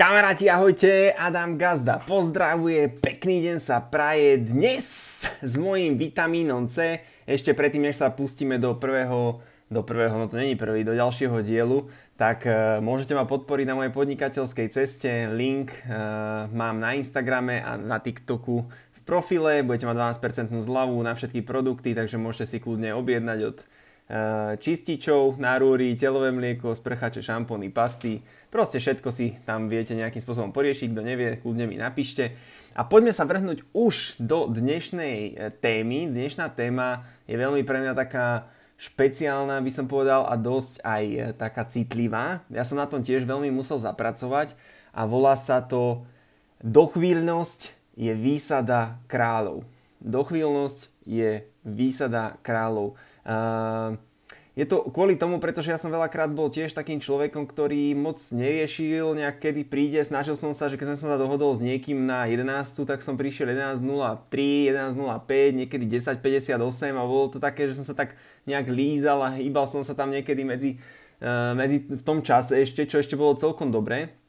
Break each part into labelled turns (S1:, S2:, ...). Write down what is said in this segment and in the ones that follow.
S1: Kamaráti, ahojte, Adam Gazda pozdravuje, pekný deň sa praje dnes s mojím vitamínom C. Ešte predtým, než sa pustíme do prvého, do prvého, no to není prvý, do ďalšieho dielu, tak uh, môžete ma podporiť na mojej podnikateľskej ceste. Link uh, mám na Instagrame a na TikToku v profile, budete mať 12% zľavu na všetky produkty, takže môžete si kľudne objednať od uh, čističov, nárúry, telové mlieko, sprchače, šampóny, pasty, Proste všetko si tam viete nejakým spôsobom poriešiť, kto nevie, kľudne mi napíšte. A poďme sa vrhnúť už do dnešnej e, témy. Dnešná téma je veľmi pre mňa taká špeciálna, by som povedal, a dosť aj e, taká citlivá. Ja som na tom tiež veľmi musel zapracovať a volá sa to Dochvíľnosť je výsada kráľov. Dochvíľnosť je výsada kráľov. Uh, je to kvôli tomu, pretože ja som veľakrát bol tiež takým človekom, ktorý moc neriešil nejak kedy príde. Snažil som sa, že keď som sa dohodol s niekým na 11, tak som prišiel 11.03, 11.05, niekedy 10.58 a bolo to také, že som sa tak nejak lízal a hýbal som sa tam niekedy medzi, uh, medzi v tom čase ešte, čo ešte bolo celkom dobré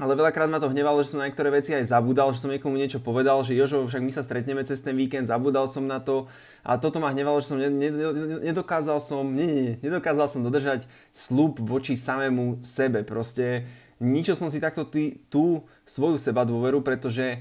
S1: ale veľakrát ma to hnevalo, že som na niektoré veci aj zabudal, že som niekomu niečo povedal, že Jožo, však my sa stretneme cez ten víkend, zabudal som na to a toto ma hnevalo, že som nedokázal som, nie, nie, nedokázal som dodržať slub voči samému sebe. Proste ničo som si takto tý, tú svoju seba dôveru, pretože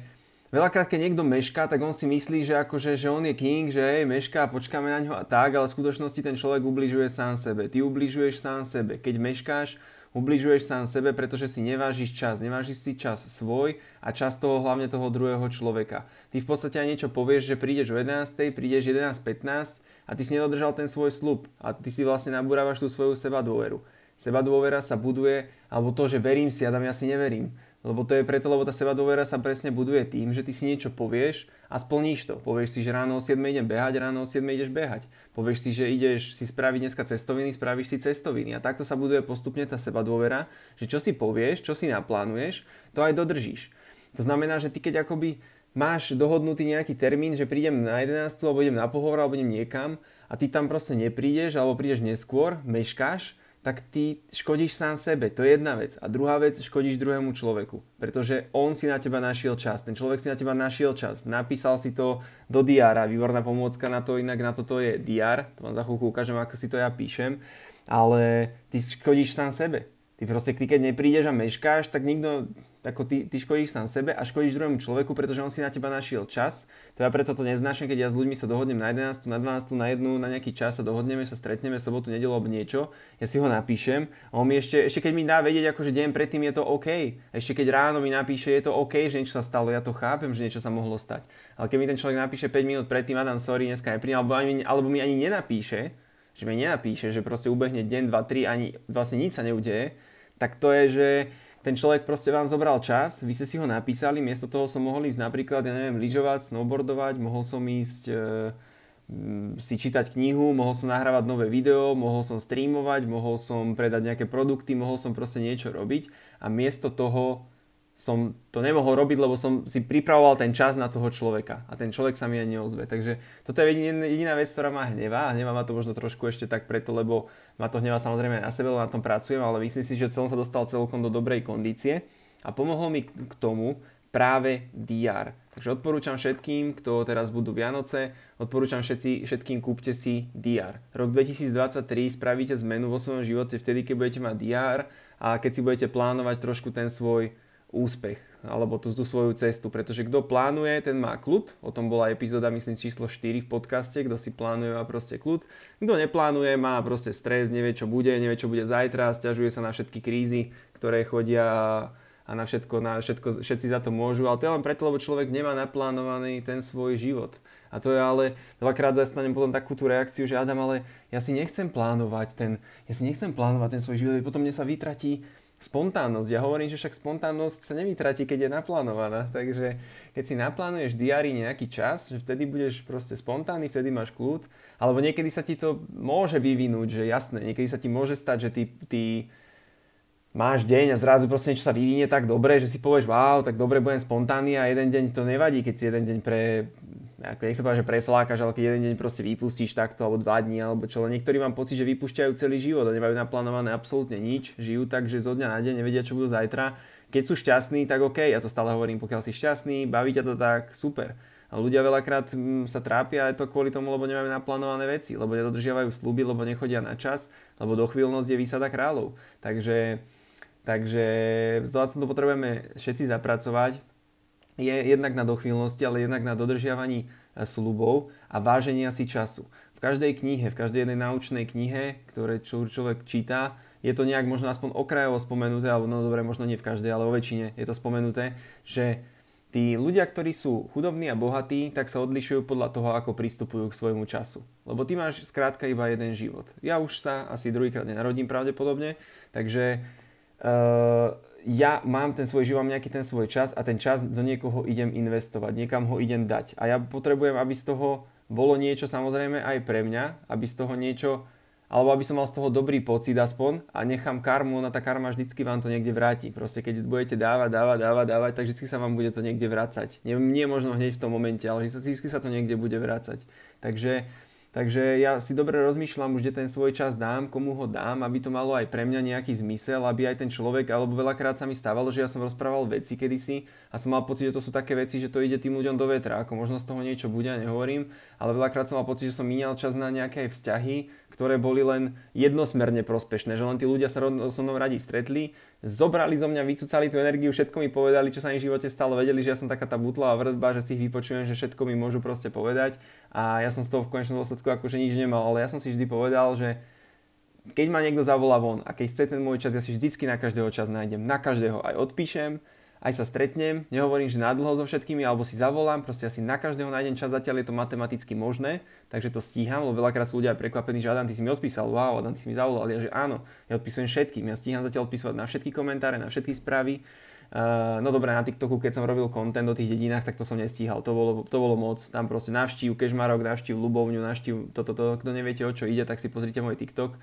S1: veľakrát, keď niekto mešká, tak on si myslí, že, akože, že on je king, že hej, mešká, počkáme na ňo a tak, ale v skutočnosti ten človek ubližuje sám sebe. Ty ubližuješ sám sebe. Keď meškáš, ubližuješ sám sebe, pretože si nevážiš čas. Nevážiš si čas svoj a čas toho hlavne toho druhého človeka. Ty v podstate aj niečo povieš, že prídeš o 11, prídeš 11.15 a ty si nedodržal ten svoj slub a ty si vlastne nabúravaš tú svoju seba dôveru. Seba dôvera sa buduje, alebo to, že verím si, Adam, ja si neverím. Lebo to je preto, lebo tá seba dôvera sa presne buduje tým, že ty si niečo povieš a splníš to. Povieš si, že ráno o 7 idem behať, ráno o 7 ideš behať. Povieš si, že ideš si spraviť dneska cestoviny, spravíš si cestoviny. A takto sa buduje postupne tá seba dôvera, že čo si povieš, čo si naplánuješ, to aj dodržíš. To znamená, že ty keď akoby máš dohodnutý nejaký termín, že prídem na 11 alebo idem na pohovor alebo idem niekam a ty tam proste neprídeš alebo prídeš neskôr, meškáš, tak ty škodíš sám sebe. To je jedna vec. A druhá vec, škodíš druhému človeku. Pretože on si na teba našiel čas. Ten človek si na teba našiel čas. Napísal si to do diára. Výborná pomôcka na to, inak na toto je diár. To vám za chvíľku ukážem, ako si to ja píšem. Ale ty škodíš sám sebe. Ty proste, ty keď neprídeš a meškáš, tak nikto ako ty, ty škodíš sám sebe a škodíš druhému človeku, pretože on si na teba našiel čas. To ja preto to neznášam, keď ja s ľuďmi sa dohodnem na 11, na 12, na jednu, na nejaký čas a dohodneme sa, stretneme sobotu, nedelu alebo niečo. Ja si ho napíšem a on mi ešte, ešte keď mi dá vedieť, ako že deň predtým je to OK. Ešte keď ráno mi napíše, je to OK, že niečo sa stalo, ja to chápem, že niečo sa mohlo stať. Ale keď mi ten človek napíše 5 minút predtým, Adam, sorry, dneska nepríjem, alebo, alebo mi ani nenapíše, že mi nenapíše, že proste ubehne deň, 2, 3, ani vlastne nič sa neudeje, tak to je, že ten človek proste vám zobral čas, vy ste si ho napísali, miesto toho som mohol ísť napríklad, ja neviem, lyžovať, snowboardovať, mohol som ísť e, si čítať knihu, mohol som nahrávať nové video, mohol som streamovať, mohol som predať nejaké produkty, mohol som proste niečo robiť a miesto toho som to nemohol robiť, lebo som si pripravoval ten čas na toho človeka a ten človek sa mi ani neozve. Takže toto je jediná, vec, ktorá ma hnevá a hnevá ma to možno trošku ešte tak preto, lebo ma to hnevá samozrejme na sebe, na tom pracujem, ale myslím si, že celom sa dostal celkom do dobrej kondície a pomohol mi k tomu práve DR. Takže odporúčam všetkým, kto teraz budú Vianoce, odporúčam všetci, všetkým kúpte si DR. Rok 2023 spravíte zmenu vo svojom živote vtedy, keď budete mať DR a keď si budete plánovať trošku ten svoj úspech alebo tú, tú svoju cestu, pretože kto plánuje, ten má kľud, o tom bola epizóda myslím číslo 4 v podcaste, kto si plánuje má proste kľud, kto neplánuje má proste stres, nevie čo bude, nevie čo bude zajtra, stiažuje sa na všetky krízy, ktoré chodia a na všetko, na všetko, všetci za to môžu, ale to je len preto, lebo človek nemá naplánovaný ten svoj život. A to je ale, veľakrát zastanem potom takú tú reakciu, že Adam, ale ja si nechcem plánovať ten, ja si nechcem plánovať ten svoj život, potom mne sa vytratí spontánnosť. Ja hovorím, že však spontánnosť sa nevytratí, keď je naplánovaná. Takže keď si naplánuješ diári nejaký čas, že vtedy budeš proste spontánny, vtedy máš kľud, alebo niekedy sa ti to môže vyvinúť, že jasné, niekedy sa ti môže stať, že ty, ty máš deň a zrazu proste niečo sa vyvinie tak dobre, že si povieš, wow, tak dobre budem spontánny a jeden deň to nevadí, keď si jeden deň pre ako nech sa povedať, že preflákaš, ale keď jeden deň proste vypustíš takto, alebo dva dní, alebo čo, len niektorí mám pocit, že vypúšťajú celý život a nemajú naplánované absolútne nič, žijú tak, že zo dňa na deň nevedia, čo budú zajtra. keď sú šťastní, tak OK, ja to stále hovorím, pokiaľ si šťastný, baví ťa to tak, super. A ľudia veľakrát mm, sa trápia aj to kvôli tomu, lebo nemajú naplánované veci, lebo nedodržiavajú sluby, lebo nechodia na čas, lebo dochvíľnosť je výsada kráľov. Takže, takže to potrebujeme všetci zapracovať. Je jednak na dochvíľnosti, ale jednak na dodržiavaní e, slubov a váženia si času. V každej knihe, v každej jednej naučnej knihe, ktoré človek číta, je to nejak možno aspoň okrajovo spomenuté, alebo no dobre, možno nie v každej, ale vo väčšine je to spomenuté, že tí ľudia, ktorí sú chudobní a bohatí, tak sa odlišujú podľa toho, ako pristupujú k svojmu času. Lebo ty máš skrátka iba jeden život. Ja už sa asi druhýkrát nenarodím pravdepodobne, takže uh, ja mám ten svoj život, mám nejaký ten svoj čas a ten čas do niekoho idem investovať, niekam ho idem dať. A ja potrebujem, aby z toho bolo niečo samozrejme aj pre mňa, aby z toho niečo alebo aby som mal z toho dobrý pocit aspoň a nechám karmu, ona tá karma vždycky vám to niekde vráti. Proste keď budete dávať, dávať, dávať, dávať, tak vždycky sa vám bude to niekde vrácať. Nie, nie možno hneď v tom momente, ale vždycky sa to niekde bude vrácať. Takže Takže ja si dobre rozmýšľam už, kde ten svoj čas dám, komu ho dám, aby to malo aj pre mňa nejaký zmysel, aby aj ten človek, alebo veľakrát sa mi stávalo, že ja som rozprával veci kedysi a som mal pocit, že to sú také veci, že to ide tým ľuďom do vetra, ako možno z toho niečo bude, nehovorím, ale veľakrát som mal pocit, že som míňal čas na nejaké vzťahy, ktoré boli len jednosmerne prospešné, že len tí ľudia sa so mnou radi stretli, zobrali zo mňa, vycúcali tú energiu, všetko mi povedali, čo sa im v živote stalo, vedeli, že ja som taká tá butla vrdba, že si ich vypočujem, že všetko mi môžu proste povedať. A ja som z toho v konečnom dôsledku akože nič nemal, ale ja som si vždy povedal, že keď ma niekto zavolá von a keď chce ten môj čas, ja si vždycky na každého čas nájdem, na každého. Aj odpíšem, aj sa stretnem, nehovorím, že nadlho so všetkými, alebo si zavolám, proste asi na každého nájdem čas, zatiaľ je to matematicky možné, takže to stíham, lebo veľakrát sú ľudia prekvapení, že Adam, ty si mi odpísal, wow, Adam, ty si mi zavolal, ja že áno, ja odpisujem všetkým, ja stíham zatiaľ odpisovať na všetky komentáre, na všetky správy, Uh, no dobré, na TikToku, keď som robil content o tých dedinách, tak to som nestíhal, to bolo, to bolo moc. Tam proste navštív Kežmarok, navštív Lubovňu, navštív toto, to, to, kto neviete o čo ide, tak si pozrite môj TikTok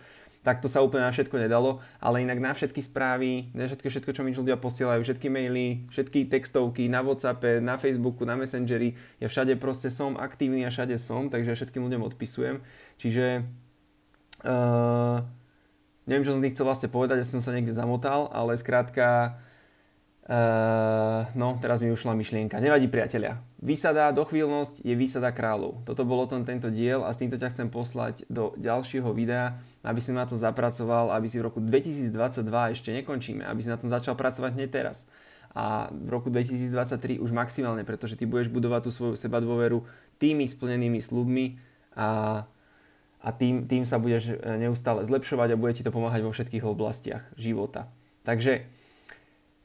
S1: tak to sa úplne na všetko nedalo, ale inak na všetky správy, na všetko, všetko čo mi ľudia posielajú, všetky maily, všetky textovky na Whatsappe, na Facebooku, na Messengeri, ja všade proste som aktívny a všade som, takže ja všetkým ľuďom odpisujem. Čiže uh, neviem, čo som tým chcel vlastne povedať, ja som sa niekde zamotal, ale skrátka Uh, no, teraz mi ušla myšlienka. Nevadí priatelia. Výsada, dochvíľnosť je výsada kráľov. Toto bolo ten, tento diel a s týmto ťa chcem poslať do ďalšieho videa, aby si na to zapracoval, aby si v roku 2022 ešte nekončíme, aby si na tom začal pracovať hneď teraz. A v roku 2023 už maximálne, pretože ty budeš budovať tú svoju seba dôveru tými splnenými slubmi a, a tým, tým sa budeš e, neustále zlepšovať a bude ti to pomáhať vo všetkých oblastiach života. Takže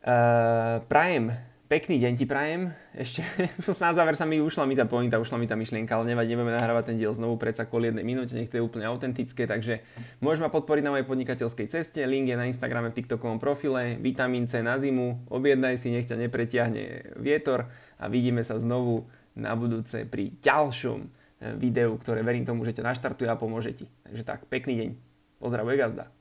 S1: Uh, prajem, pekný deň ti prajem. Ešte na záver sa mi ušla mi tá pointa, ušla mi tá myšlienka, ale nevadí, nebudeme nahrávať ten diel znovu predsa kvôli jednej minúte, nech to je úplne autentické, takže môžeš ma podporiť na mojej podnikateľskej ceste, link je na Instagrame v TikTokovom profile, vitamín C na zimu, objednaj si, nech ťa nepretiahne vietor a vidíme sa znovu na budúce pri ďalšom eh, videu, ktoré verím tomu, že ťa naštartuje a pomôže ti. Takže tak, pekný deň. Pozdravuje gazda.